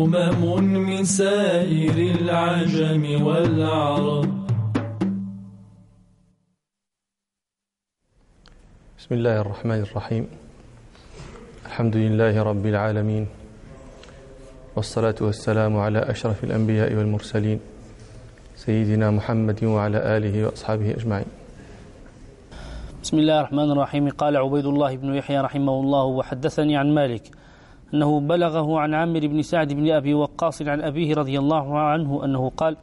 أمم من سائر العجم والعرب. بسم الله الرحمن الرحيم. الحمد لله رب العالمين. والصلاة والسلام على أشرف الأنبياء والمرسلين سيدنا محمد وعلى آله وأصحابه أجمعين. بسم الله الرحمن الرحيم. قال عبيد الله بن يحيى رحمه الله وحدثني عن مالك أنه بلغه عن عامر بن سعد بن أبي وقاص عن أبيه رضي الله عنه أنه قال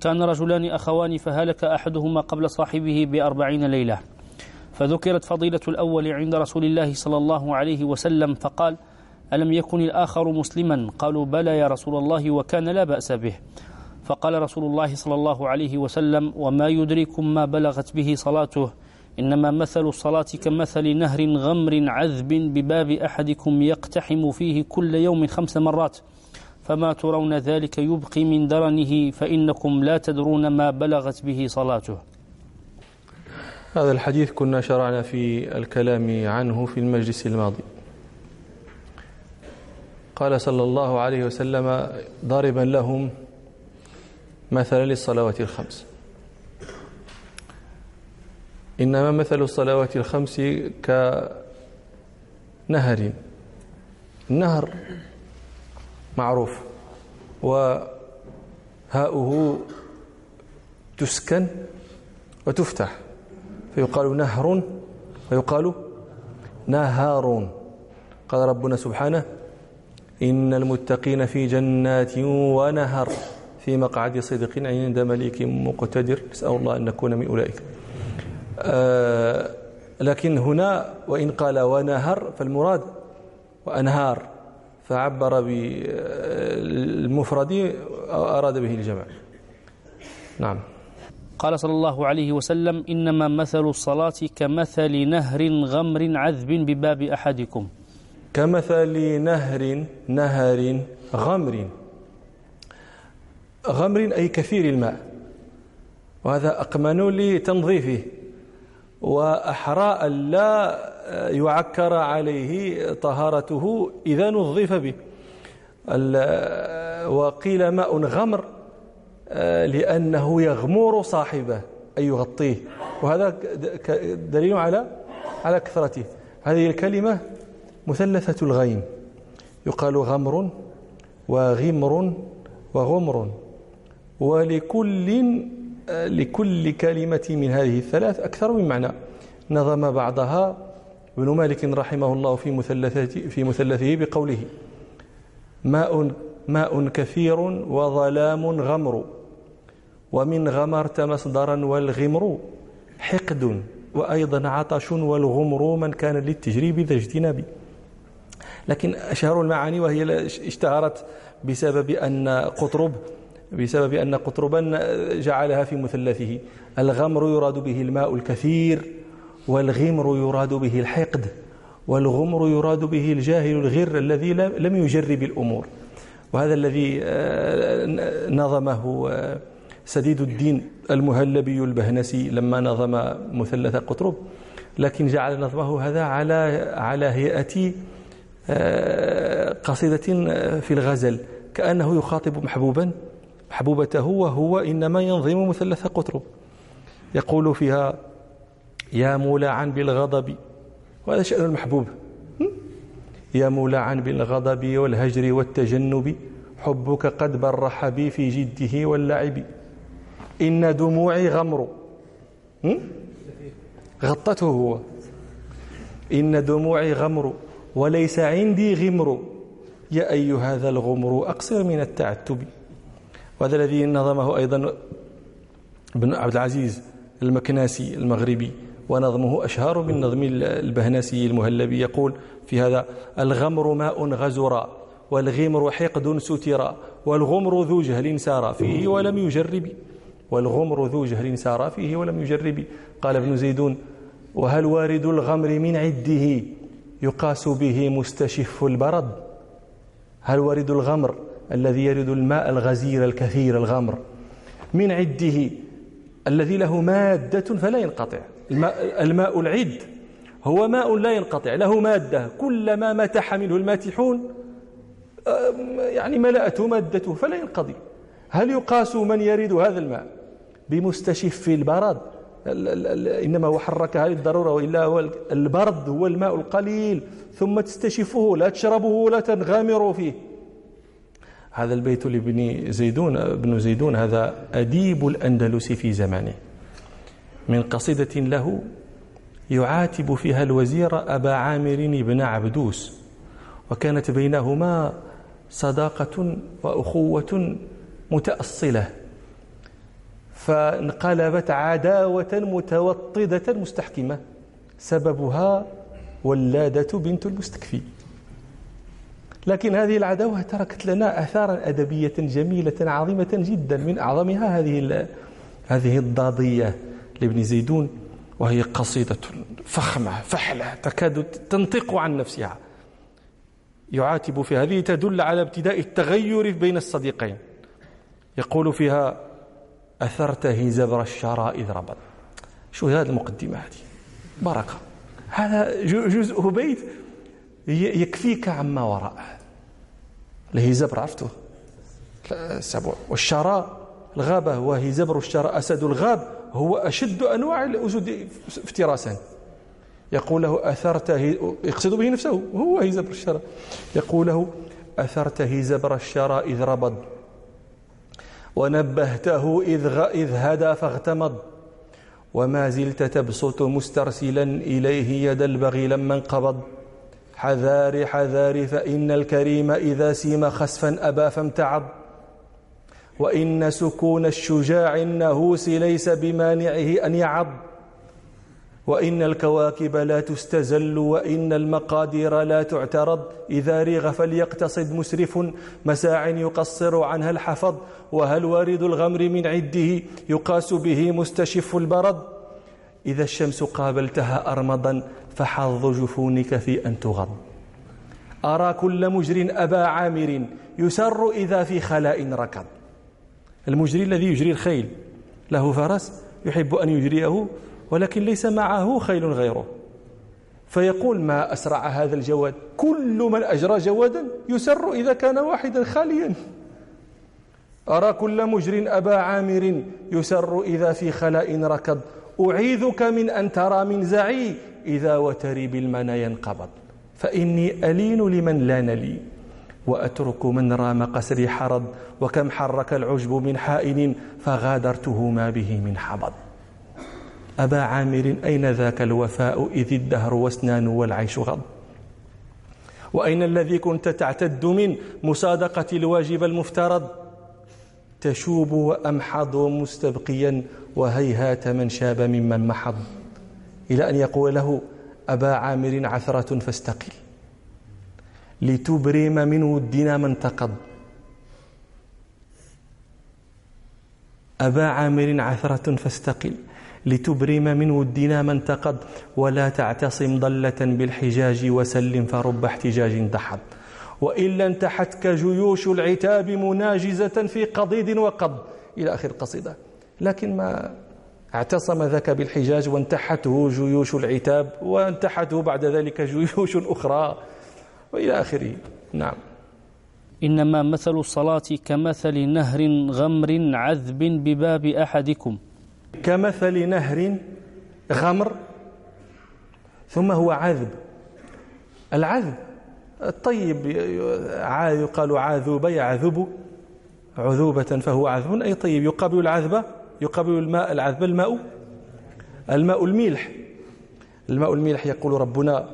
كان رجلان أخوان فهلك أحدهما قبل صاحبه بأربعين ليلة. فذكرت فضيلة الأول عند رسول الله صلى الله عليه وسلم فقال ألم يكن الآخر مسلما؟ قالوا بلى يا رسول الله وكان لا بأس به. فقال رسول الله صلى الله عليه وسلم وما يدركم ما بلغت به صلاته؟ إنما مثل الصلاة كمثل نهر غمر عذب بباب أحدكم يقتحم فيه كل يوم خمس مرات. فما ترون ذلك يبقي من درنه فإنكم لا تدرون ما بلغت به صلاته. هذا الحديث كنا شرعنا في الكلام عنه في المجلس الماضي. قال صلى الله عليه وسلم ضاربا لهم مثلا للصلوات الخمس. إنما مثل الصلوات الخمس كنهر. النهر معروف وهاؤه تسكن وتفتح. فيقال نهر ويقال نهار قال ربنا سبحانه إن المتقين في جنات ونهر. في مقعد صدق عند مليك مقتدر. نسأل الله أن نكون من أولئك. لكن هنا وإن قال ونهر فالمراد وأنهار فعبر بالمفرد أراد به الجمع. نعم. قال صلى الله عليه وسلم إنما مثل الصلاة كمثل نهر غمر عذب بباب أحدكم. كمثل نهر نهر غمر. غمر أي كثير الماء. وهذا أقمن لتنظيفه. وأحرى لا يعكر عليه طهارته إذا نظف به. وقيل ماء غمر لأنه يغمر صاحبه أي يغطيه. وهذا دليل على على كثرته. هذه الكلمة مثلثة الغيم. يقال غمر وغمر وغمر. ولكل لكل كلمة من هذه الثلاث أكثر من معنى. نظم بعضها. ابن مالك رحمه الله في مثلثه في مثلثه بقوله ماء ماء كثير وظلام غمر. ومن غمرت مصدرا والغمر حقد وأيضا عطش والغمر من كان للتجريب ذا اجتناب. لكن أشهر المعاني وهي اشتهرت بسبب أن قطرب بسبب أن قطربا جعلها في مثلثه. الغمر يراد به الماء الكثير والغمر يراد به الحقد والغمر يراد به الجاهل الغر الذي لم يجرب الأمور. وهذا الذي نظمه سديد الدين المهلبي البهنسي لما نظم مثلث قطرب. لكن جعل نظمه هذا على على هيئة قصيدة في الغزل كأنه يخاطب محبوبا. محبوبته وهو إنما ينظم مثلث قطرب يقول فيها يا مولعا بالغضب. وهذا شأن المحبوب. يا مولعا بالغضب والهجر والتجنب حبك قد برح بي في جده واللعب. إن دموعي غمر. غطته هو. إن دموعي غمر وليس عندي غمر. يا أي هذا الغمر أقصر من التعتب. وهذا الذي نظمه أيضا ابن عبد العزيز المكناسي المغربي ونظمه أشهر من نظم البهناسي المهلبي يقول في هذا الغمر ماء غزرا والغمر حقد سترا والغمر ذو جهل سار فيه ولم يجرب والغمر ذو جهل سار فيه ولم يجرب قال ابن زيدون وهل وارد الغمر من عده يقاس به مستشف البرد؟ هل وارد الغمر الذي يرد الماء الغزير الكثير الغمر من عده الذي له مادة فلا ينقطع. الماء, الماء العد هو ماء لا ينقطع له مادة. كلما متح منه الماتحون يعني ملأته مادته فلا ينقضي. هل يقاس من يرد هذا الماء؟ بمستشف البرد. إنما هو حركها للضرورة وإلا هو البرد هو الماء القليل ثم تستشفه لا تشربه ولا تنغامر فيه. هذا البيت لابن زيدون ابن زيدون هذا أديب الأندلس في زمانه. من قصيدة له يعاتب فيها الوزير أبا عامر بن عبدوس وكانت بينهما صداقة وأخوة متأصلة. فانقلبت عداوة متوطدة مستحكمة سببها ولادة بنت المستكفي. لكن هذه العداوة تركت لنا آثارا أدبية جميلة عظيمة جدا من أعظمها هذه هذه الضاضية لابن زيدون وهي قصيدة فخمة فحلة تكاد تنطق عن نفسها. يعاتب في هذه تدل على ابتداء التغير بين الصديقين. يقول فيها أثرت هزبر الشراء إذ ربط شو هذه المقدمة هذه؟ بركة هذا جزء بيت يكفيك عما وراءه الهزبر عرفته؟ السبع والشراء الغابة هو هزبر الشراء أسد. الغاب هو أشد أنواع الأسد افتراسا. يقول له أثرت يقصد به نفسه هو هزبر الشراء. يقول له أثرت هزبر الشراء إذ ربض. ونبهته إذ, غ... إذ هدى فاغتمض. وما زلت تبسط مسترسلا إليه يد البغي لما انقبض. حذار حذار فإن الكريم إذا سيم خسفا أبى فامتعض. وإن سكون الشجاع النهوس ليس بمانعه أن يعض. وإن الكواكب لا تستزل وإن المقادير لا تعترض. إذا ريغ فليقتصد مسرف مساع يقصر عنها الحفظ. وهل وارد الغمر من عده يقاس به مستشف البرد؟ إذا الشمس قابلتها أرمضا فحظ جفونك في أن تغض. أرى كل مجر أبا عامر يسر إذا في خلاء ركض. المجري الذي يجري الخيل له فرس يحب أن يجريه ولكن ليس معه خيل غيره. فيقول ما أسرع هذا الجواد كل من أجرى جوادا يسر إذا كان واحدا خاليا. أرى كل مجر أبا عامر يسر إذا في خلاء ركض أعيذك من أن ترى من زعي إذا وتري بالمنى ينقبض. فإني ألين لمن لأن لي وأترك من رام قسري حرض. وكم حرك العجب من حائن. فغادرته ما به من حبض. أبا عامر أين ذاك الوفاء؟ إذ الدهر واسنان والعيش غض. وأين الذي كنت تعتد من مصادقة الواجب المفترض؟ تشوب وأمحض مستبقيا وهيهات من شاب ممن محض. إلى أن يقول له أبا عامر عثرة فاستقل. لتبرم من ودنا من تقض. أبا عامر عثرة فاستقل. لتبرم من ودنا من تقض. ولا تعتصم ضلة بالحجاج وسلم فرب احتجاج دحض وإلا انتحتك جيوش العتاب مناجزة في قضيد وقض. إلى آخر القصيدة لكن ما اعتصم ذاك بالحجاج وانتحته جيوش العتاب وانتحته بعد ذلك جيوش أخرى. وإلى آخره. نعم. إنما مثل الصلاة كمثل نهر غمر عذب بباب أحدكم. كمثل نهر غمر. ثم هو عذب. العذب الطيب يقال عاذوب يعذب عذوبة فهو عذب. أي طيب يقابل العذبة يقابل الماء العذب الماء الماء الميلح الماء الميلح يقول ربنا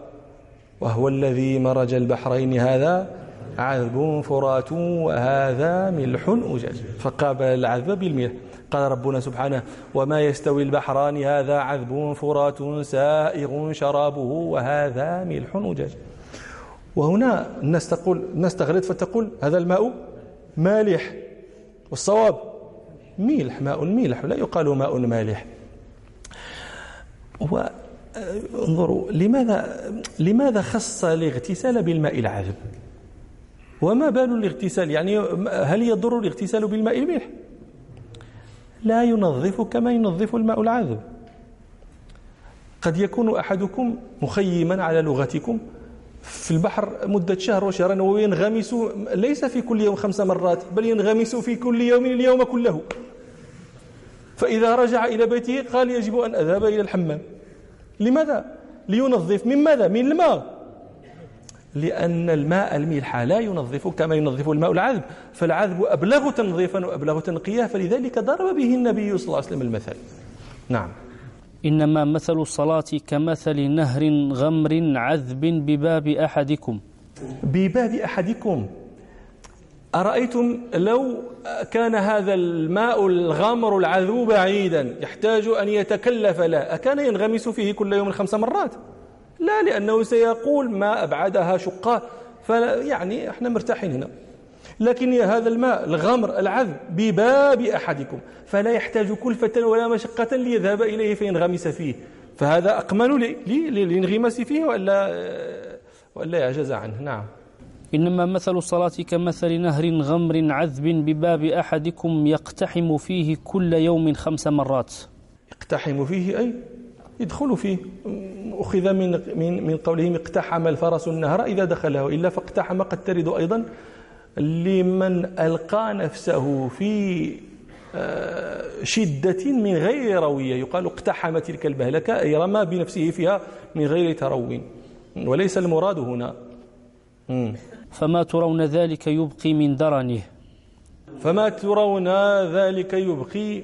وهو الذي مرج البحرين هذا عذب فرات وهذا ملح أجاج. فقابل العذب بالملح. قال ربنا سبحانه وما يستوي البحران هذا عذب فرات سائغ شرابه وهذا ملح أجاج. وهنا الناس تقول الناس تغلط فتقول هذا الماء مالح. والصواب ميلح ماء ميلح لا يقال ماء مالح. انظروا لماذا لماذا خص الاغتسال بالماء العذب؟ وما بال الاغتسال؟ يعني هل يضر الاغتسال بالماء الملح؟ لا ينظف كما ينظف الماء العذب. قد يكون أحدكم مخيما على لغتكم في البحر مدة شهر وشهرا وينغمس ليس في كل يوم خمس مرات بل ينغمس في كل يوم اليوم كله. فإذا رجع إلى بيته قال يجب أن أذهب إلى الحمام. لماذا؟ لينظف. من ماذا؟ من الماء. لأن الماء الملح لا ينظف كما ينظف الماء العذب. فالعذب أبلغ تنظيفا وأبلغ تنقية فلذلك ضرب به النبي صلى الله عليه وسلم المثل. نعم. إنما مثل الصلاة كمثل نهر غمر عذب بباب أحدكم. بباب أحدكم. أرأيتم لو كان هذا الماء الغامر العذوب بعيدا يحتاج أن يتكلف له أكان ينغمس فيه كل يوم خمس مرات؟ لا لأنه سيقول ما أبعدها شقاه. فيعني إحنا مرتاحين هنا. لكن يا هذا الماء الغمر العذب بباب أحدكم فلا يحتاج كلفة ولا مشقة ليذهب إليه فينغمس فيه. فهذا أقمن للانغماس فيه ولا ولا يعجز عنه. نعم. إنما مثل الصلاة كمثل نهر غمر عذب بباب أحدكم يقتحم فيه كل يوم خمس مرات. يقتحم فيه أي يدخل فيه. أخذ من من من قولهم اقتحم الفرس النهر إذا دخله إلا فاقتحم قد ترد أيضا. لمن ألقى نفسه في آه، شدة من غير روية. يقال اقتحم تلك البهلكة أي رمى بنفسه فيها من غير ترو وليس المراد هنا. فما ترون ذلك يبقي من درنه. فما ترون ذلك يبقي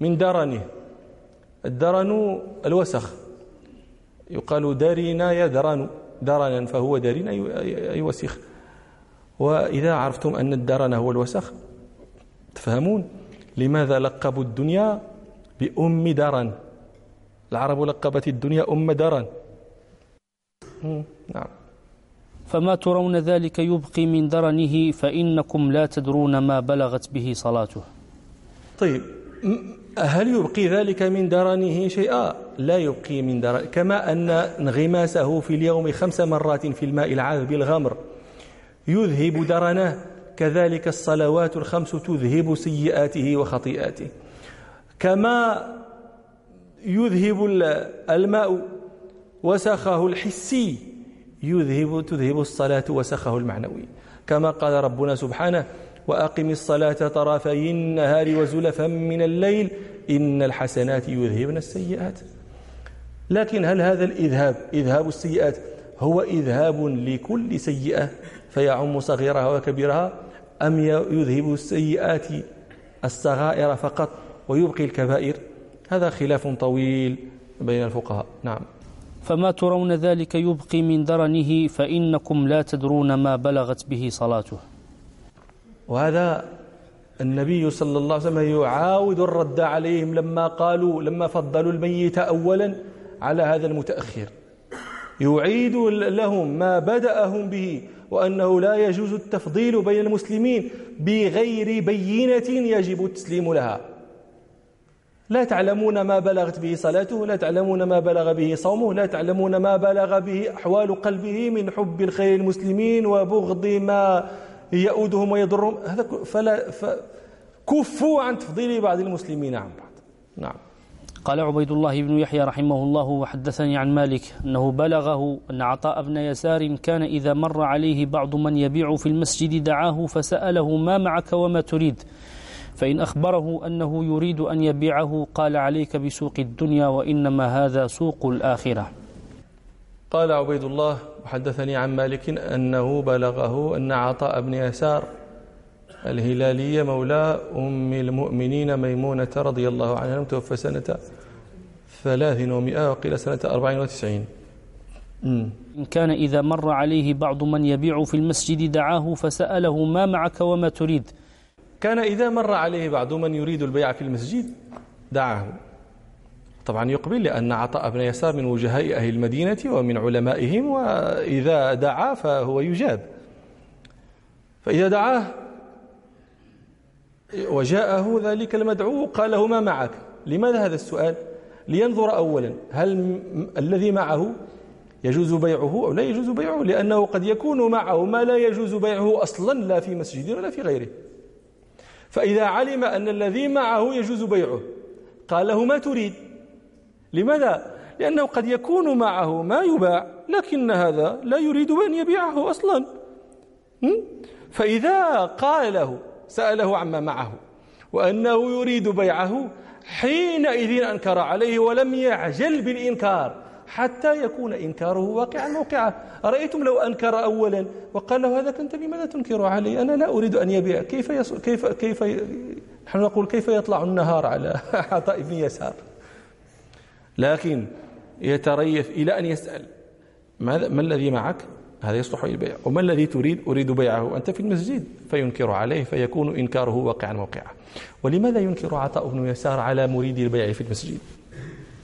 من درنه. الدرن الوسخ. يقال درنا يدرن. درنا فهو درن أي وسخ. وإذا عرفتم أن الدرن هو الوسخ تفهمون لماذا لقبوا الدنيا بأم درن؟ العرب لقبت الدنيا أم درن. نعم. فما ترون ذلك يبقي من درنه فإنكم لا تدرون ما بلغت به صلاته. طيب هل يبقي ذلك من درنه شيئا؟ لا يبقي من درن كما أن انغماسه في اليوم خمس مرات في الماء العذب الغمر. يذهب درنه كذلك الصلوات الخمس تذهب سيئاته وخطيئاته. كما يذهب الماء وسخه الحسي يذهب تذهب الصلاة وسخه المعنوي. كما قال ربنا سبحانه وأقم الصلاة طرفي النهار وزلفا من الليل إن الحسنات يذهبن السيئات. لكن هل هذا الإذهاب إذهاب السيئات هو إذهاب لكل سيئة؟ فيعم صغيرها وكبيرها أم يذهب السيئات الصغائر فقط ويبقي الكبائر؟ هذا خلاف طويل بين الفقهاء. نعم. فما ترون ذلك يبقي من درنه فإنكم لا تدرون ما بلغت به صلاته. وهذا النبي صلى الله عليه وسلم يعاود الرد عليهم لما قالوا لما فضلوا الميت أولا على هذا المتأخر. يعيد لهم ما بدأهم به وأنه لا يجوز التفضيل بين المسلمين بغير بينة يجب التسليم لها. لا تعلمون ما بلغت به صلاته لا تعلمون ما بلغ به صومه لا تعلمون ما بلغ به أحوال قلبه من حب الخير المسلمين وبغض ما يؤودهم ويضرهم. هذا فلا كفوا عن تفضيل بعض المسلمين عن بعض. نعم. قال عبيد الله بن يحيى رحمه الله وحدثني عن مالك أنه بلغه أن عطاء بن يسار كان إذا مر عليه بعض من يبيع في المسجد دعاه فسأله ما معك وما تريد؟ فإن أخبره أنه يريد أن يبيعه قال عليك بسوق الدنيا وإنما هذا سوق الآخرة. قال عبيد الله وحدثني عن مالك أنه بلغه أن عطاء بن يسار الهلالية مولى أم المؤمنين ميمونة رضي الله عنها توفى سنة ثلاث ومئة وقيل سنة أربعين وتسعين. إن كان إذا مر عليه بعض من يبيع في المسجد دعاه فسأله ما معك وما تريد. كان إذا مر عليه بعض من يريد البيع في المسجد دعاه. طبعا يقبل لأن عطاء بن يسار من وجهاء أهل المدينة ومن علمائهم وإذا دعا فهو يجاب. فإذا دعاه وجاءه ذلك المدعو قال ما معك؟ لماذا هذا السؤال؟ لينظر أولا هل الذي معه يجوز بيعه أو لا يجوز بيعه؟ لأنه قد يكون معه ما لا يجوز بيعه أصلا لا في مسجد ولا في غيره. فإذا علم أن الذي معه يجوز بيعه قال له ما تريد؟ لماذا؟ لأنه قد يكون معه ما يباع لكن هذا لا يريد أن يبيعه أصلا. فإذا قال له سأله عما معه وأنه يريد بيعه حينئذ أنكر عليه ولم يعجل بالإنكار حتى يكون إنكاره واقعا موقعا أرأيتم لو أنكر أولا؟ وقال له هذا كنت لماذا تنكر علي؟ أنا لا أريد أن يبيع. كيف يص... كيف كيف نحن نقول كيف يطلع النهار على عطاء بن يسار؟ لكن يتريث إلى أن يسأل ماذا ما الذي معك؟ هذا يصلح للبيع وما الذي تريد؟ أريد بيعه. أنت في المسجد فينكر عليه فيكون إنكاره واقعا موقعا ولماذا ينكر عطاء بن يسار على مريد البيع في المسجد؟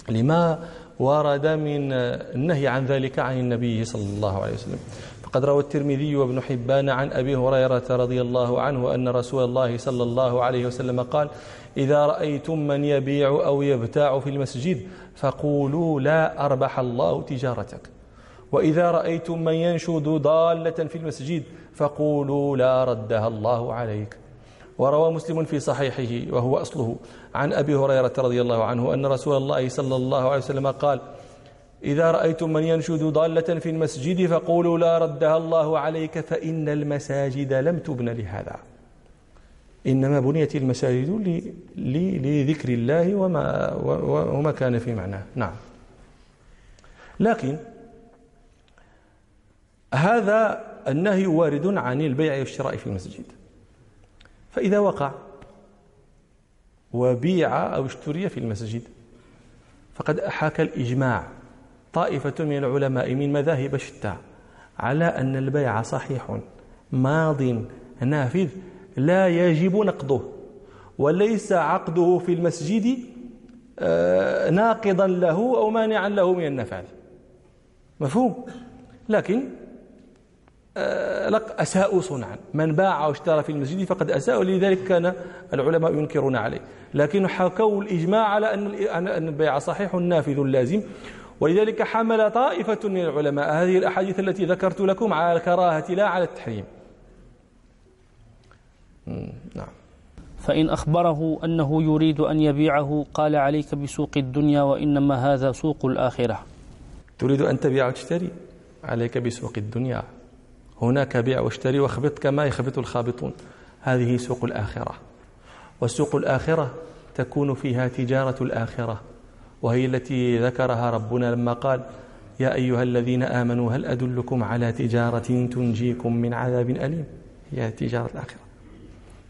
لما ورد من النهي عن ذلك عن النبي صلى الله عليه وسلم. فقد روى الترمذي وابن حبان عن أبي هريرة رضي الله عنه أن رسول الله صلى الله عليه وسلم قال إذا رأيتم من يبيع أو يبتاع في المسجد فقولوا لا أربح الله تجارتك. وإذا رأيتم من ينشد ضالة في المسجد فقولوا لا ردها الله عليك. وروى مسلم في صحيحه وهو أصله. عن أبي هريرة رضي الله عنه أن رسول الله صلى الله عليه وسلم قال إذا رأيتم من ينشد ضالة في المسجد فقولوا لا ردها الله عليك فإن المساجد لم تبن لهذا. إنما بنيت المساجد لذكر الله وما, وما كان في معناه. نعم. لكن هذا النهي وارد عن البيع والشراء في المسجد. فإذا وقع وبيع أو اشتري في المسجد فقد أحاك الإجماع. طائفة من العلماء من مذاهب شتى على أن البيع صحيح ماض نافذ لا يجب نقضه وليس عقده في المسجد آه، ناقضا له أو مانعا له من النفاذ. مفهوم؟ لكن أساءوا صنعا. من باع واشترى في المسجد فقد أساءوا لذلك كان العلماء ينكرون عليه. لكن حكوا الإجماع على أن البيع صحيح نافذ لازم. ولذلك حمل طائفة من العلماء. هذه الأحاديث التي ذكرت لكم على الكراهة لا على التحريم. نعم. فإن أخبره أنه يريد أن يبيعه قال عليك بسوق الدنيا وإنما هذا سوق الآخرة. تريد أن تبيع وتشتري عليك بسوق الدنيا. هناك بيع واشتري واخبط كما يخبط الخابطون. هذه سوق الآخرة. وسوق الآخرة تكون فيها تجارة الآخرة وهي التي ذكرها ربنا لما قال يا أيها الذين آمنوا هل أدلكم على تجارة تنجيكم من عذاب أليم؟ هي تجارة الآخرة.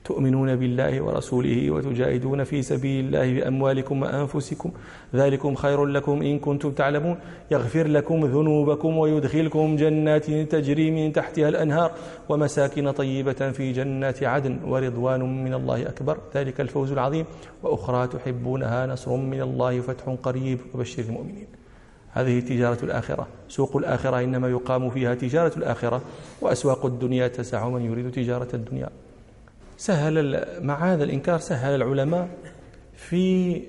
تؤمنون بالله ورسوله وتجاهدون في سبيل الله بأموالكم وأنفسكم. ذلكم خير لكم إن كنتم تعلمون. يغفر لكم ذنوبكم ويدخلكم جنات تجري من تحتها الأنهار ومساكن طيبة في جنات عدن ورضوان من الله أكبر. ذلك الفوز العظيم. وأخرى تحبونها نصر من الله فتح قريب. وبشر المؤمنين. هذه تجارة الآخرة. سوق الآخرة إنما يقام فيها تجارة الآخرة. وأسواق الدنيا تسع من يريد تجارة الدنيا. سهل مع هذا الإنكار سهل العلماء في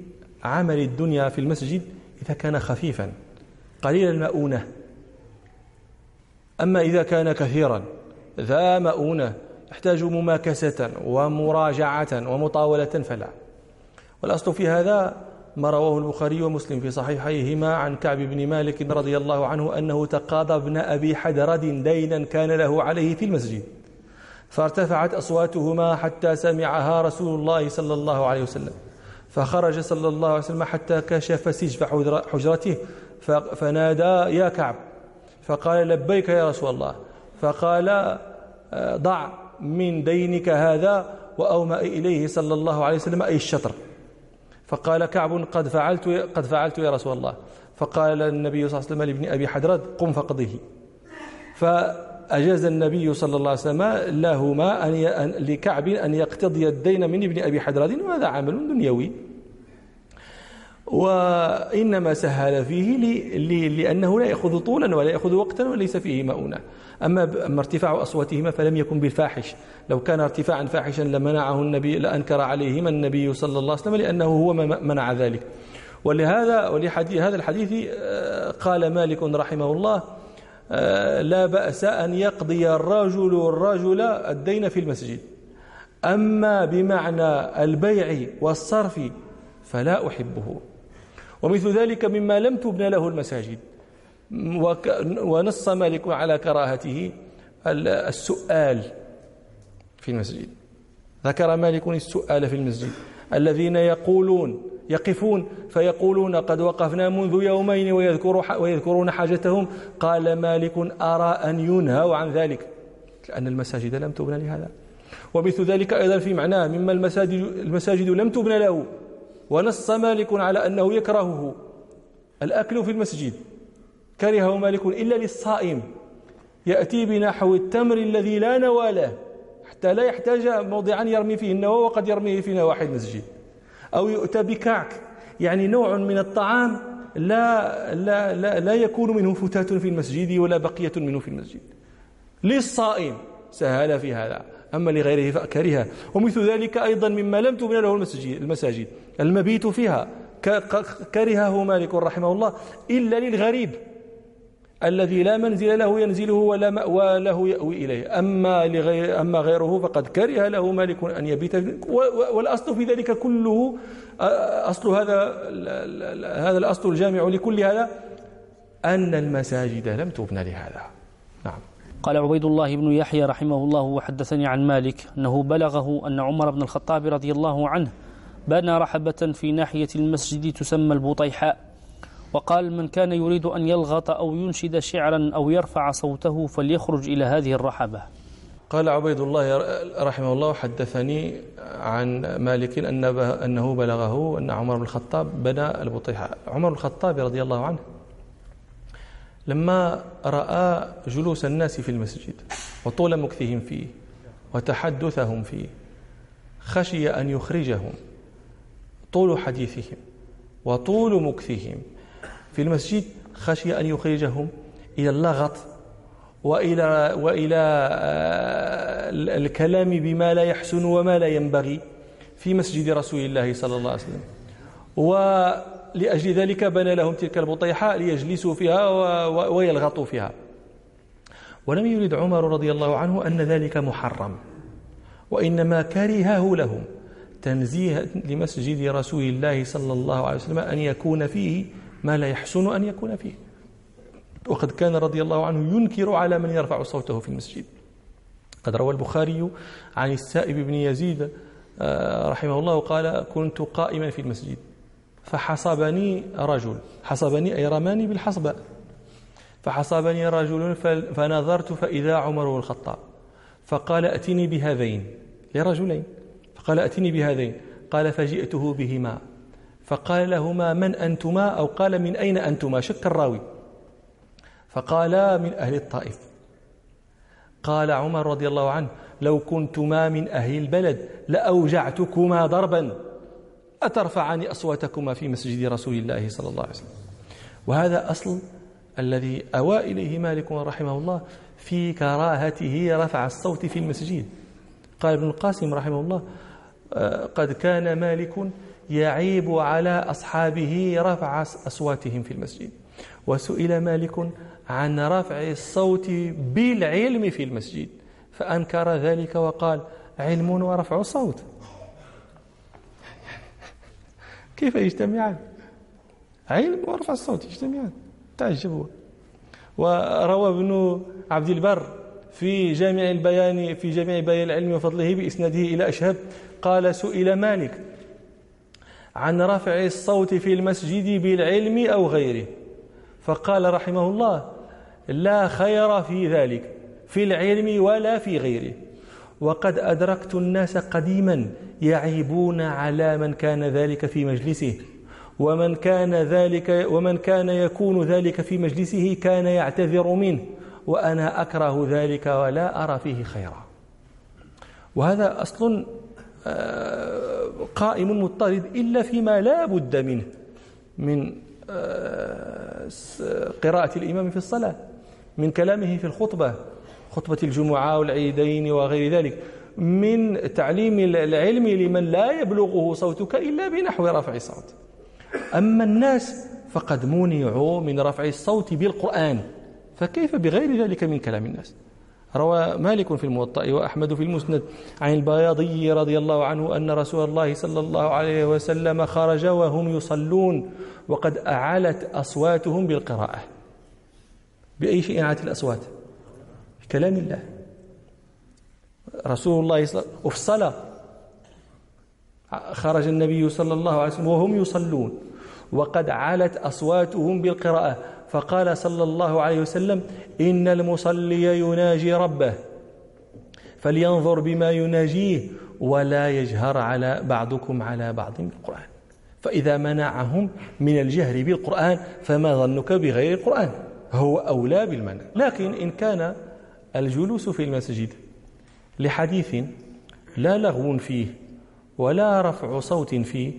عمل الدنيا في المسجد إذا كان خفيفا قليل المؤونة أما إذا كان كثيرا ذا مؤونة يحتاج مماكسة ومراجعة ومطاولة فلا. والأصل في هذا ما رواه البخاري ومسلم في صحيحيهما عن كعب بن مالك رضي الله عنه أنه تقاضى ابن أبي حدرد دينا كان له عليه في المسجد. فارتفعت أصواتهما حتى سمعها رسول الله صلى الله عليه وسلم. فخرج صلى الله عليه وسلم حتى كشف سجف حجرته فنادى يا كعب. فقال لبيك يا رسول الله. فقال آه، ضع من دينك هذا وأومأ إليه صلى الله عليه وسلم أي الشطر. فقال كعب قد فعلت قد فعلت يا رسول الله. فقال النبي صلى الله عليه وسلم لابن أبي حدرد قم فقضه. أجاز النبي صلى الله عليه وسلم لهما أن لكعب أن يقتضي الدين من ابن أبي حدرد وهذا عمل دنيوي. وإنما سهل فيه لأنه لا يأخذ طولا ولا يأخذ وقتا وليس فيه مؤونة. أما ارتفاع أصواتهما فلم يكن بالفاحش. لو كان ارتفاعا فاحشا لمنعه النبي لأنكر عليهما النبي صلى الله عليه وسلم لأنه هو منع ذلك. ولهذا ولحديث هذا الحديث آه، قال مالك رحمه الله لا بأس أن يقضي الرجل الرجل الدين في المسجد. أما بمعنى البيع والصرف فلا أحبه. ومثل ذلك مما لم تبنى له المساجد. ونص مالك على كراهته السؤال في المسجد. ذكر مالك السؤال في المسجد. الذين يقولون يقفون فيقولون قد وقفنا منذ يومين ويذكر ويذكرون حاجتهم. قال مالك أرى أن ينهوا عن ذلك لأن المساجد لم تبنى لهذا. ومثل ذلك أيضا في معناه مما المساجد, المساجد لم تبنى له. ونص مالك على أنه يكرهه. الأكل في المسجد. كرهه مالك إلا للصائم. يأتي بنحو التمر الذي لا نوى له حتى لا يحتاج موضعا يرمي فيه النوى وقد يرميه في نواحي المسجد. أو يؤتى بكعك. يعني نوع من الطعام لا, لا, لا, لا يكون منه فتاة في المسجد ولا بقية منه في المسجد. للصائم سهل في هذا أما لغيره فكره ومثل ذلك أيضا مما لم تبنى له المساجد المبيت فيها. كرهه مالك رحمه الله إلا للغريب. الذي لا منزل له ينزله ولا مأوى له يأوي إليه. أما, لغير أما غيره فقد كره له مالك أن يبيت. والأصل في ذلك كله أصل هذا هذا الأصل الجامع لكل هذا أن المساجد لم تبنى لهذا. نعم. قال عبيد الله بن يحيى رحمه الله وحدثني عن مالك أنه بلغه أن عمر بن الخطاب رضي الله عنه بنى رحبة في ناحية المسجد تسمى البطيحاء. وقال من كان يريد أن يلغط أو ينشد شعرا أو يرفع صوته فليخرج إلى هذه الرحبة. قال عبيد الله رحمه الله حدثني عن مالك أن أنه بلغه أن عمر بن الخطاب بنى البطيحاء عمر بن الخطاب رضي الله عنه لما رأى جلوس الناس في المسجد وطول مكثهم فيه وتحدثهم فيه خشي أن يخرجهم طول حديثهم وطول مكثهم في المسجد خشي أن يخرجهم إلى اللغط وإلى وإلى آه، الكلام بما لا يحسن وما لا ينبغي في مسجد رسول الله صلى الله عليه وسلم. ولأجل ذلك بنى لهم تلك البطيحة ليجلسوا فيها ويلغطوا فيها. ولم يرد عمر رضي الله عنه أن ذلك محرم وإنما كرهه لهم تنزيه لمسجد رسول الله صلى الله عليه وسلم أن يكون فيه ما لا يحسن أن يكون فيه. وقد كان رضي الله عنه ينكر على من يرفع صوته في المسجد. قد روى البخاري عن السائب بن يزيد آه، رحمه الله قال كنت قائما في المسجد فحصبني رجل حصبني أي رماني بالحصباء فحصبني رجل فنظرت فإذا عمر بن الخطاب. فقال أتني بهذين لرجلين. فقال أتني بهذين. قال فجئته بهما. فقال لهما من أنتما أو قال من أين أنتما؟ شك الراوي. فقالا من أهل الطائف. قال عمر رضي الله عنه لو كنتما من أهل البلد لأوجعتكما ضربا أترفعان أصواتكما في مسجد رسول الله صلى الله عليه وسلم. وهذا أصل الذي أوى إليه مالك رحمه الله في كراهته رفع الصوت في المسجد. قال ابن القاسم رحمه الله آه، قد كان مالك يعيب على أصحابه رفع أصواتهم في المسجد. وسئل مالك عن رفع الصوت بالعلم في المسجد فأنكر ذلك وقال علم ورفع صوت كيف يجتمعان؟ علم ورفع الصوت يجتمعان تعجب هو وروى ابن عبد البر في جامع البيان في جامع بيان العلم وفضله بإسناده إلى أشهب قال سئل مالك عن رفع الصوت في المسجد بالعلم أو غيره. فقال رحمه الله لا خير في ذلك في العلم ولا في غيره. وقد أدركت الناس قديما يعيبون على من كان ذلك في مجلسه ومن كان ذلك ومن كان يكون ذلك في مجلسه كان يعتذر منه وأنا أكره ذلك ولا أرى فيه خيرا. وهذا أصل قائم مضطرد إلا فيما لا بد منه من آه، قراءة الإمام في الصلاة من كلامه في الخطبة خطبة الجمعة والعيدين وغير ذلك من تعليم العلم لمن لا يبلغه صوتك إلا بنحو رفع الصوت. أما الناس فقد منعوا من رفع الصوت بالقرآن فكيف بغير ذلك من كلام الناس؟ روى مالك في الموطأ وأحمد في المسند عن البياضي رضي الله عنه أن رسول الله صلى الله عليه وسلم خرج وهم يصلون وقد أعلت أصواتهم بالقراءة بأي شيء أعلت الأصوات؟ كلام الله. رسول الله صلى وفي الصلاة. خرج النبي صلى الله عليه وسلم وهم يصلون وقد علت أصواتهم بالقراءة. فقال صلى الله عليه وسلم إن المصلي يناجي ربه فلينظر بما يناجيه ولا يجهر على بعضكم على بعض بالقرآن. فإذا منعهم من الجهر بالقرآن فما ظنك بغير القرآن؟ هو أولى بالمنع. لكن إن كان الجلوس في المسجد لحديث لا لغو فيه ولا رفع صوت فيه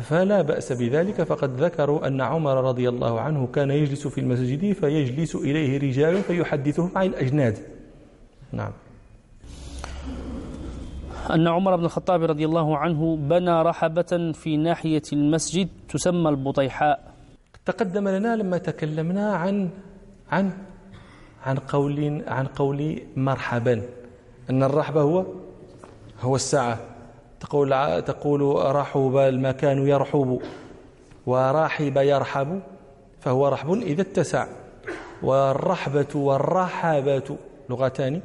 فلا بأس بذلك. فقد ذكروا أن عمر رضي الله عنه كان يجلس في المسجد فيجلس إليه رجال فيحدثهم عن الأجناد. نعم. أن عمر بن الخطاب رضي الله عنه بنى رحبة في ناحية المسجد تسمى البطيحاء. تقدم لنا لما تكلمنا عن عن عن قول عن قول مرحبا. أن الرحب هو هو الساعة. تقول تقول رحب المكان يرحب ورحب يرحب فهو رحب إذا اتسع. والرحبة والرحبة لغتان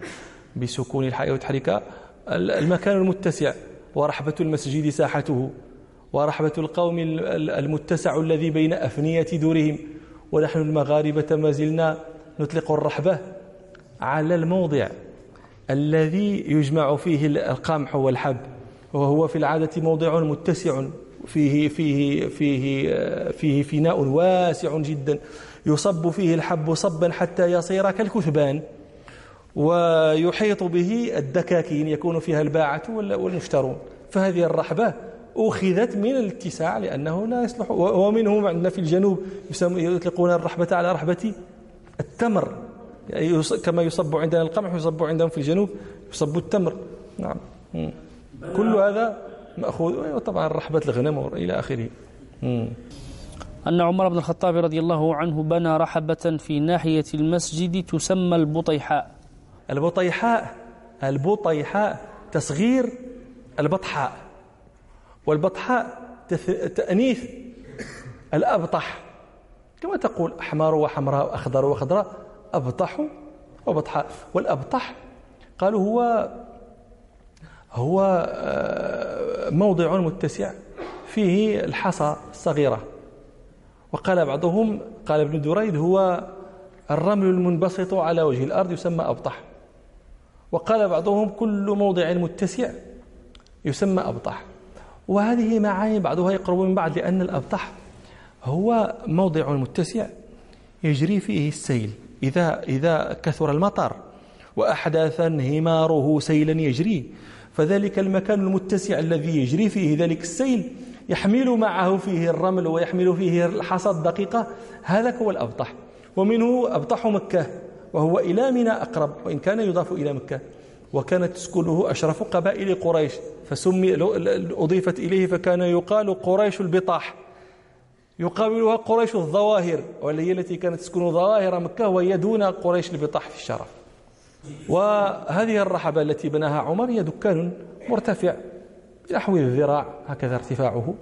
بسكون الحاء وتحريكها المكان المتسع. ورحبة المسجد ساحته. ورحبة القوم المتسع الذي بين أفنية دورهم. ونحن المغاربة ما زلنا نطلق الرحبة على الموضع الذي يجمع فيه القمح والحب. وهو في العادة موضع متسع فيه فيه فيه فيه فناء واسع جدا. يصب فيه الحب صبا حتى يصير كالكثبان ويحيط به الدكاكين يكون فيها الباعة والمشترون. فهذه الرحبة أخذت من الاتساع لأنه لا يصلح. ومنهم عندنا في الجنوب يطلقون الرحبة على رحبة التمر. يعني كما يصب عندنا القمح يصب عندهم في الجنوب يصب التمر. نعم. كل هذا مأخوذ. طبعا رحبة الغنم إلى آخره. أن عمر بن الخطاب رضي الله عنه بنى رحبة في ناحية المسجد تسمى البطيحاء. البطيحاء البطيحاء تصغير البطحاء. والبطحاء تأنيث الأبطح. كما تقول أحمر وحمراء وأخضر وخضراء أبطح وبطحاء. والأبطح قالوا هو هو آه، موضع متسع فيه الحصى الصغيرة. وقال بعضهم قال ابن دريد هو الرمل المنبسط على وجه الأرض يسمى أبطح. وقال بعضهم كل موضع متسع يسمى أبطح. وهذه معاني بعضها يقرب من بعض لأن الأبطح هو موضع متسع يجري فيه السيل. إذا إذا كثر المطر وأحداث انهماره سيلا يجري فذلك المكان المتسع الذي يجري فيه ذلك السيل يحمل معه فيه الرمل ويحمل فيه الحصى الدقيقة. هذا هو الأبطح. ومنه أبطح مكة وهو إلى منى أقرب وإن كان يضاف إلى مكة. وكانت تسكنه أشرف قبائل قريش فسمي أضيفت إليه فكان يقال قريش البطاح. يقابلها قريش الظواهر وهي التي كانت تسكن ظواهر مكة وهي دون قريش البطاح في الشرف. وهذه الرحبة التي بناها عمر هي دكان مرتفع نحو الذراع هكذا ارتفاعه.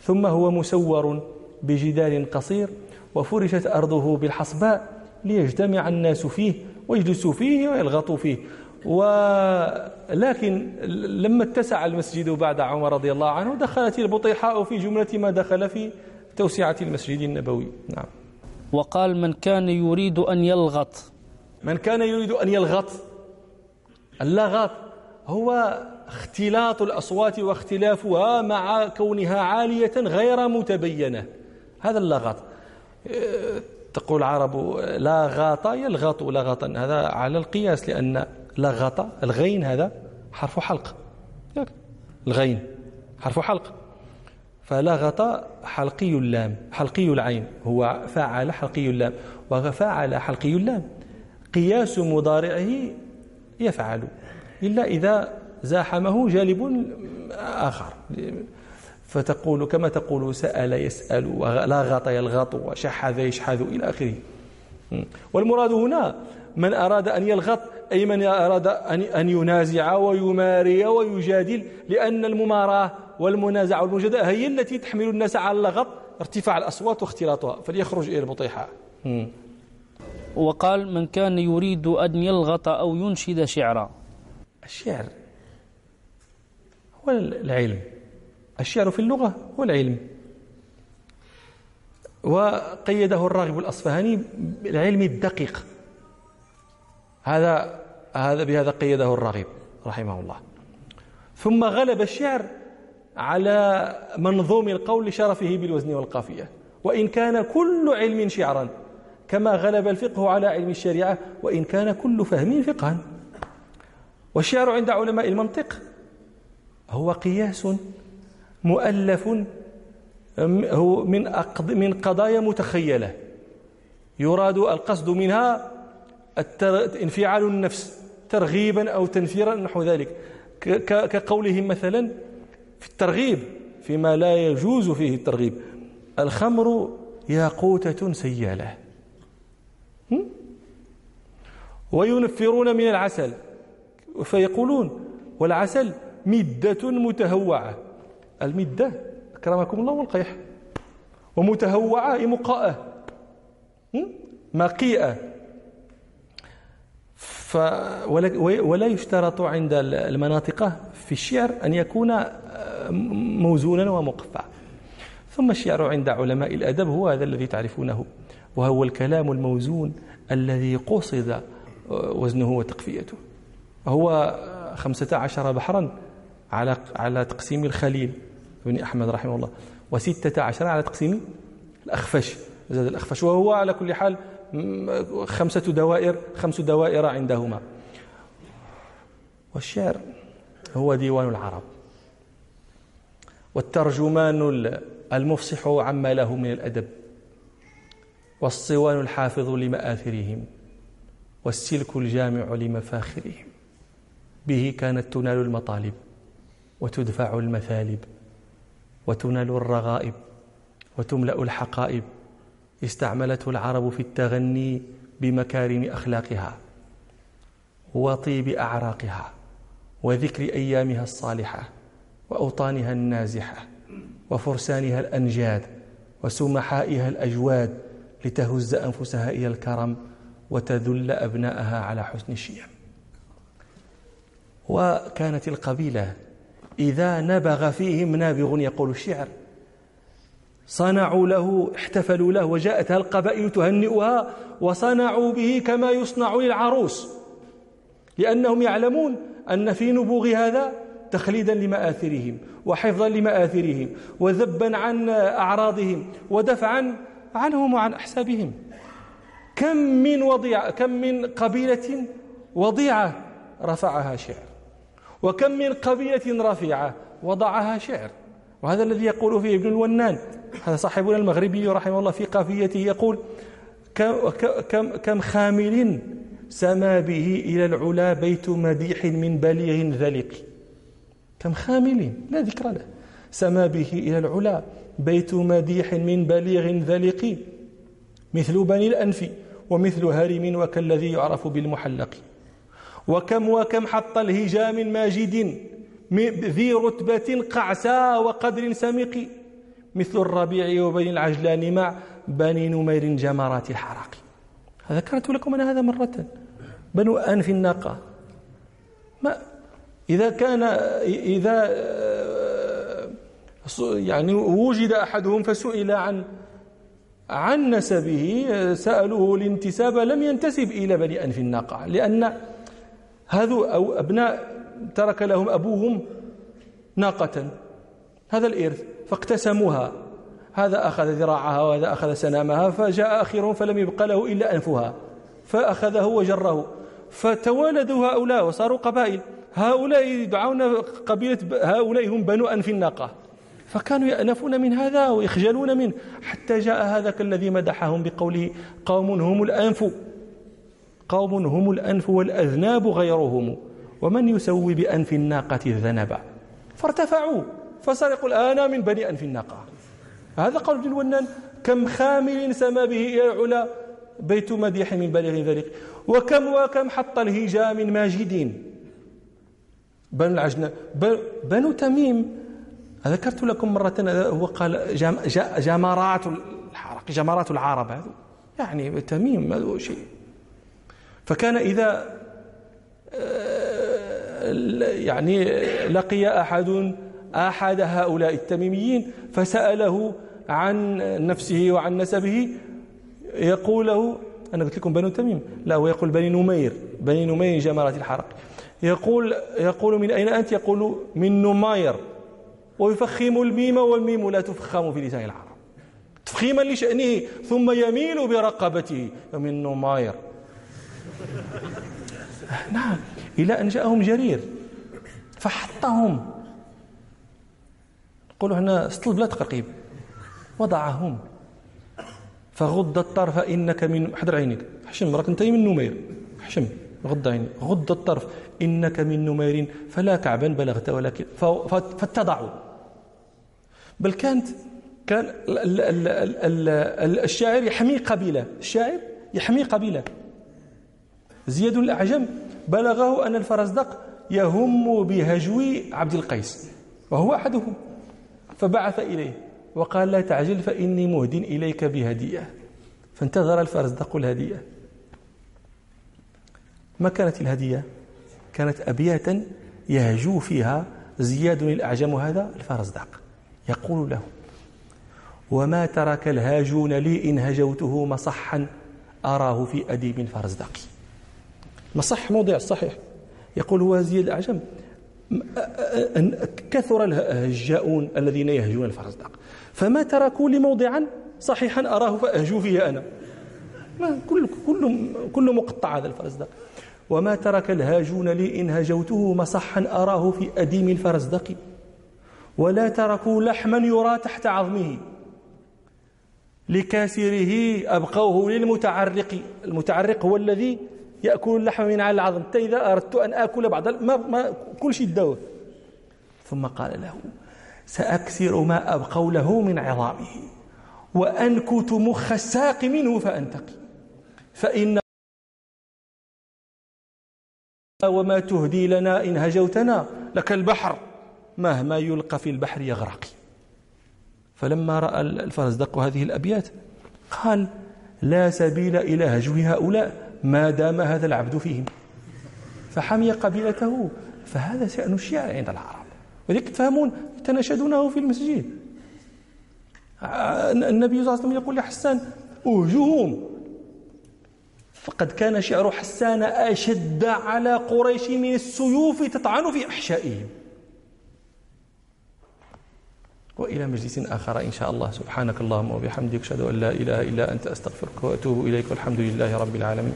ثم هو مسور بجدار قصير وفرشت أرضه بالحصباء ليجتمع الناس فيه ويجلسوا فيه ويلغطوا فيه. ولكن لما اتسع المسجد بعد عمر رضي الله عنه دخلت البطيحاء في جملة ما دخل في توسعة المسجد النبوي. نعم. وقال من كان يريد أن يلغط من كان يريد أن يلغط. اللغط هو اختلاط الأصوات واختلافها مع كونها عالية غير متبينة. هذا اللغط. تقول العرب لا غاط يلغط لغطا. هذا على القياس لأن لغط الغين هذا حرف حلق. الغين حرف حلق. فلغط حلقي اللام حلقي العين. هو فعل حلقي اللام وفعل حلقي اللام. قياس مضارعه يفعل إلا إذا زاحمه جالب آخر. فتقول كما تقول سأل يسأل ولاغط يلغط وشحذ يشحذ إلى آخره. والمراد هنا من أراد أن يلغط أي من أراد أن ينازع ويماري ويجادل لأن المماراة والمنازعة والمجادلة هي التي تحمل الناس على اللغط ارتفاع الأصوات واختلاطها فليخرج إلى البطيحة وقال من كان يريد أن يلغط أو ينشد شعرا. الشعر هو العلم. الشعر في اللغة هو العلم. وقيده الراغب الأصفهاني بالعلم الدقيق. هذا هذا بهذا قيده الراغب رحمه الله. ثم غلب الشعر على منظوم القول لشرفه بالوزن والقافية. وإن كان كل علم شعرا. كما غلب الفقه على علم الشريعة وإن كان كل فهم فقها. والشعر عند علماء المنطق هو قياس مؤلف هو من من قضايا متخيلة. يراد القصد منها انفعال النفس ترغيبا أو تنفيرا نحو ذلك. كقولهم مثلا في الترغيب فيما لا يجوز فيه الترغيب. الخمر ياقوتة سيالة. وينفرون من العسل. فيقولون والعسل مدة متهوعة. المدة أكرمكم الله والقيح. ومتهوعة مقاءة. مقيئة. ف ولا يشترط عند المناطق في الشعر أن يكون آه، موزونا ومقفع ثم الشعر عند علماء الأدب هو هذا الذي تعرفونه. وهو الكلام الموزون الذي قصد وزنه وتقفيته. هو خمسة عشر بحرا على على تقسيم الخليل. بن أحمد رحمه الله. وستة عشر على تقسيم الأخفش. زاد الأخفش. وهو على كل حال خمسة دوائر خمس دوائر عندهما. والشعر هو ديوان العرب. والترجمان المفصح عما له من الأدب. والصوان الحافظ لمآثرهم. والسلك الجامع لمفاخرهم. به كانت تنال المطالب وتدفع المثالب وتنال الرغائب وتملأ الحقائب. استعملته العرب في التغني بمكارم أخلاقها وطيب أعراقها وذكر أيامها الصالحة وأوطانها النازحة وفرسانها الأنجاد وسمحائها الأجواد لتهز أنفسها إلى الكرم وتذل أبناءها على حسن الشيم وكانت القبيلة إذا نبغ فيهم نابغ يقول الشعر. صنعوا له احتفلوا له وجاءتها القبائل تهنئها وصنعوا به كما يصنع للعروس. لأنهم يعلمون أن في نبوغ هذا تخليدا لمآثرهم وحفظا لمآثرهم وذبا عن أعراضهم ودفعا عنهم وعن أحسابهم. كم من وضيعة كم من قبيلة وضيعة رفعها شعر وكم من قبيلة رفيعة وضعها شعر. وهذا الذي يقول فيه ابن الونان هذا صاحبنا المغربي رحمه الله في قافيته يقول كم, كم, كم خامل سما به إلى العلا بيت مديح من بليغ ذلق. كم خامل لا ذكر له. سما به إلى العلا بيت مديح من بليغ ذلق. مثل بني الأنف. ومثل هرم وكالذي يعرف بالمحلق. وكم وكم حط الهجام ماجد ذي رتبة قعسى وقدر سمق مثل الربيع وبني العجلان مع بني نمير جمرات الحرق ذكرت لكم أنا هذا مرة. بنو أنف الناقة. ما إذا كان إذا يعني وجد أحدهم فسئل عن عن نسبه سألوه الانتساب لم ينتسب إلى بني أنف الناقة لأن هذو أو أبناء ترك لهم أبوهم ناقة. هذا الإرث فاقتسموها. هذا أخذ ذراعها وهذا أخذ سنامها فجاء أخيرهم فلم يبق له إلا أنفها فأخذه وجره. فتوالدوا هؤلاء وصاروا قبائل. هؤلاء يدعون قبيلة هؤلاء هم بنو أنف الناقة. فكانوا يأنفون من هذا ويخجلون منه. حتى جاء هذاك الذي مدحهم بقوله قوم هم الأنف. قوم هم الأنف والأذناب غيرهم. ومن يسوي بأنف الناقة الذنب؟ فارتفعوا. يقول أنا من بني أنف الناقة. هذا قول ابن الونان. كم خامل سما به إلى العلا بيت مديح من بليغ ذلك. وكم وكم حط الهجاء من ماجدين بنو العجنة. بنو تميم ذكرت لكم مرة هو قال جمرات الحرق جمرات العرب هذا يعني تميم هذا شيء. فكان إذا آه، يعني لقي أحد أحد هؤلاء التميميين فسأله عن نفسه وعن نسبه يقول له أنا قلت لكم بنو تميم لا هو يقول بني نمير بني نمير جمرات الحرق. يقول يقول من أين أنت؟ يقول من نمير. ويفخم الميم والميم لا تفخم في لسان العرب. تفخيما لشأنه ثم يميل برقبته. من نمير نعم إلى أن جاءهم جرير. فحطهم. قولوا هنا سط البلاد قريب وضعهم. فغض الطرف إنك من حضر عينك. حشم راك أنت من نمير. حشم غض عيني. غض الطرف إنك من نمير. فلا كعبا بلغت ولكن فاتضعوا. بل كانت كان الشاعر يحمي قبيلة. الشاعر يحمي قبيلة. زياد الأعجم بلغه أن الفرزدق يهم بهجو عبد القيس وهو أحدهم. فبعث إليه وقال لا تعجل فإني مهد إليك بهدية. فانتظر الفرزدق الهدية. ما كانت الهدية؟ كانت أبياتا يهجو فيها زياد الأعجم هذا الفرزدق. يقول له وما ترك الهاجون لي إن هجوته مصحا أراه في أديب الفرزدق مصح موضع الصحيح يقول هو زياد الأعجم كثر الهجاؤون الذين يهجون الفرزدق فما تركوا لي موضعا؟ صحيحا أراه فأهجو فيه أنا. كل كل كل مقطع هذا الفرزدق وما ترك الهاجون لي إن هجوته مصحا أراه في أديم الفرزدق ولا تركوا لحما يرى تحت عظمه. لكاسره أبقوه للمتعرق. المتعرق هو الذي يأكل اللحم من على العظم. حتى إذا أردت أن آكل بعض ما, ما كل شيء الدواء ثم قال له سأكسر ما أبقوا له من عظامه وأنكت مخ الساق منه فأنتقي. فإن وما تهدي لنا إن هجوتنا لك البحر. مهما يلقى في البحر يغرق. فلما رأى الفرزدق هذه الأبيات قال لا سبيل إلى هجو هؤلاء ما دام هذا العبد فيهم. فحمي قبيلته فهذا شأن الشيعة عند العرب. ولذلك تفهمون يتناشدونه في المسجد. النبي صلى الله عليه وسلم يقول لحسان أهجهم فقد كان شعر حسان أشد على قريش من السيوف تطعن في أحشائهم. وإلى مجلس آخر إن شاء الله. سبحانك اللهم وبحمدك أشهد أن لا إله إلا أنت أستغفرك وأتوب إليك والحمد لله رب العالمين.